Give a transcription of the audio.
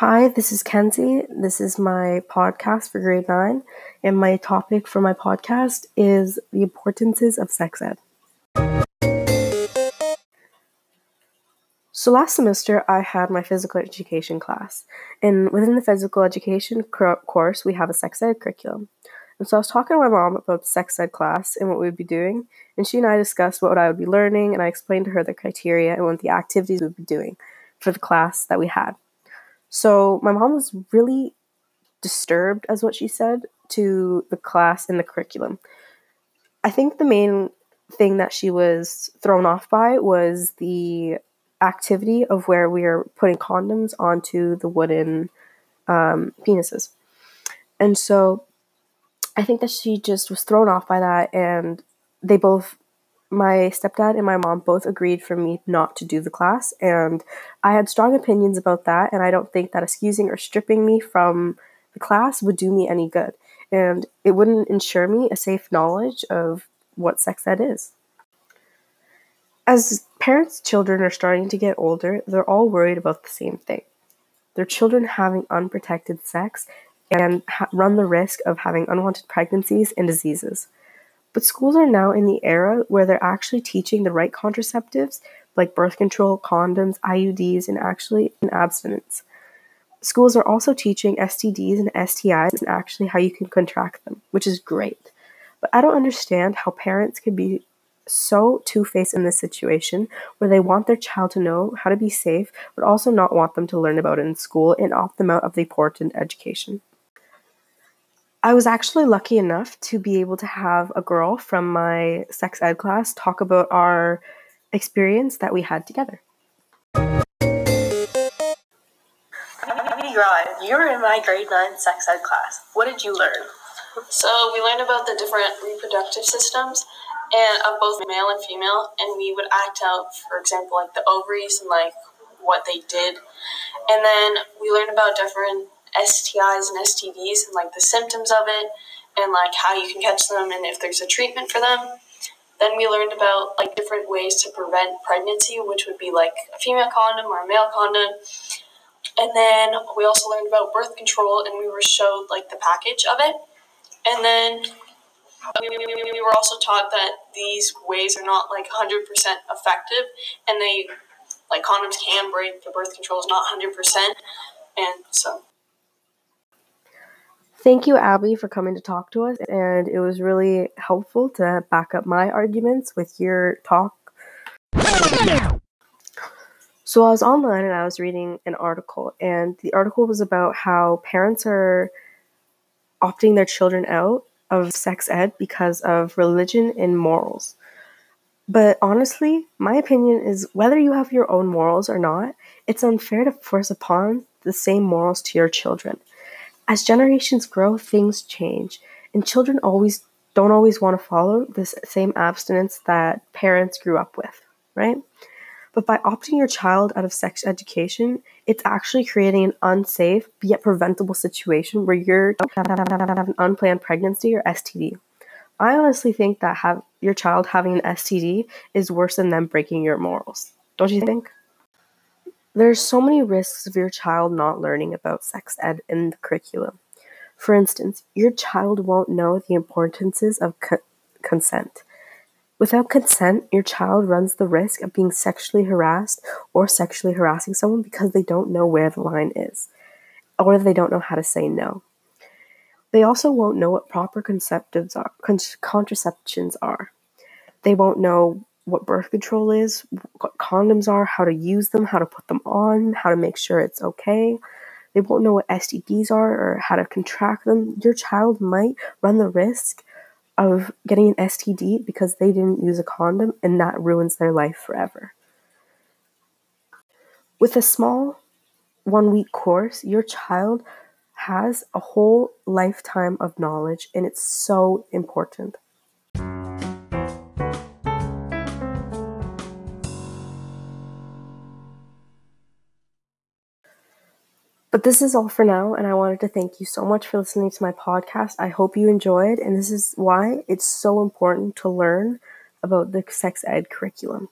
Hi, this is Kenzie. This is my podcast for grade 9, and my topic for my podcast is the importances of sex ed. So last semester I had my physical education class, and within the physical education course we have a sex ed curriculum. And so I was talking to my mom about the sex ed class and what we would be doing, and she and I discussed what I would be learning, and I explained to her the criteria and what the activities we would be doing for the class that we had. So my mom was really disturbed, as what she said, to the class and the curriculum. I think the main thing that she was thrown off by was the activity of where we are putting condoms onto the wooden um, penises. And so I think that she just was thrown off by that, and they both my stepdad and my mom both agreed for me not to do the class and i had strong opinions about that and i don't think that excusing or stripping me from the class would do me any good and it wouldn't ensure me a safe knowledge of what sex ed is. As parents children are starting to get older they're all worried about the same thing. Their children having unprotected sex and ha- run the risk of having unwanted pregnancies and diseases but schools are now in the era where they're actually teaching the right contraceptives like birth control, condoms, IUDs, and actually in abstinence. Schools are also teaching STDs and STIs and actually how you can contract them, which is great. But I don't understand how parents can be so two faced in this situation where they want their child to know how to be safe, but also not want them to learn about it in school and opt them out of the important education. I was actually lucky enough to be able to have a girl from my sex ed class talk about our experience that we had together. you were in my grade 9 sex ed class. What did you learn? So, we learned about the different reproductive systems and of both male and female, and we would act out, for example, like the ovaries and like what they did. And then we learned about different STIs and STDs and like the symptoms of it and like how you can catch them and if there's a treatment for them. Then we learned about like different ways to prevent pregnancy, which would be like a female condom or a male condom. And then we also learned about birth control and we were showed like the package of it. And then we, we were also taught that these ways are not like 100% effective and they like condoms can break, the birth control is not 100%. And so Thank you, Abby, for coming to talk to us. And it was really helpful to back up my arguments with your talk. So I was online and I was reading an article, and the article was about how parents are opting their children out of sex ed because of religion and morals. But honestly, my opinion is whether you have your own morals or not, it's unfair to force upon the same morals to your children as generations grow, things change, and children always don't always want to follow this same abstinence that parents grew up with, right? But by opting your child out of sex education, it's actually creating an unsafe yet preventable situation where you're have an unplanned pregnancy or STD. I honestly think that have your child having an STD is worse than them breaking your morals. Don't you think? There's so many risks of your child not learning about sex ed in the curriculum. For instance, your child won't know the importances of co- consent. Without consent, your child runs the risk of being sexually harassed or sexually harassing someone because they don't know where the line is or they don't know how to say no. They also won't know what proper conceptives are, con- contraceptions are. They won't know what birth control is, what condoms are, how to use them, how to put them on, how to make sure it's okay. They won't know what STDs are or how to contract them. Your child might run the risk of getting an STD because they didn't use a condom, and that ruins their life forever. With a small one week course, your child has a whole lifetime of knowledge, and it's so important. But this is all for now, and I wanted to thank you so much for listening to my podcast. I hope you enjoyed, and this is why it's so important to learn about the sex ed curriculum.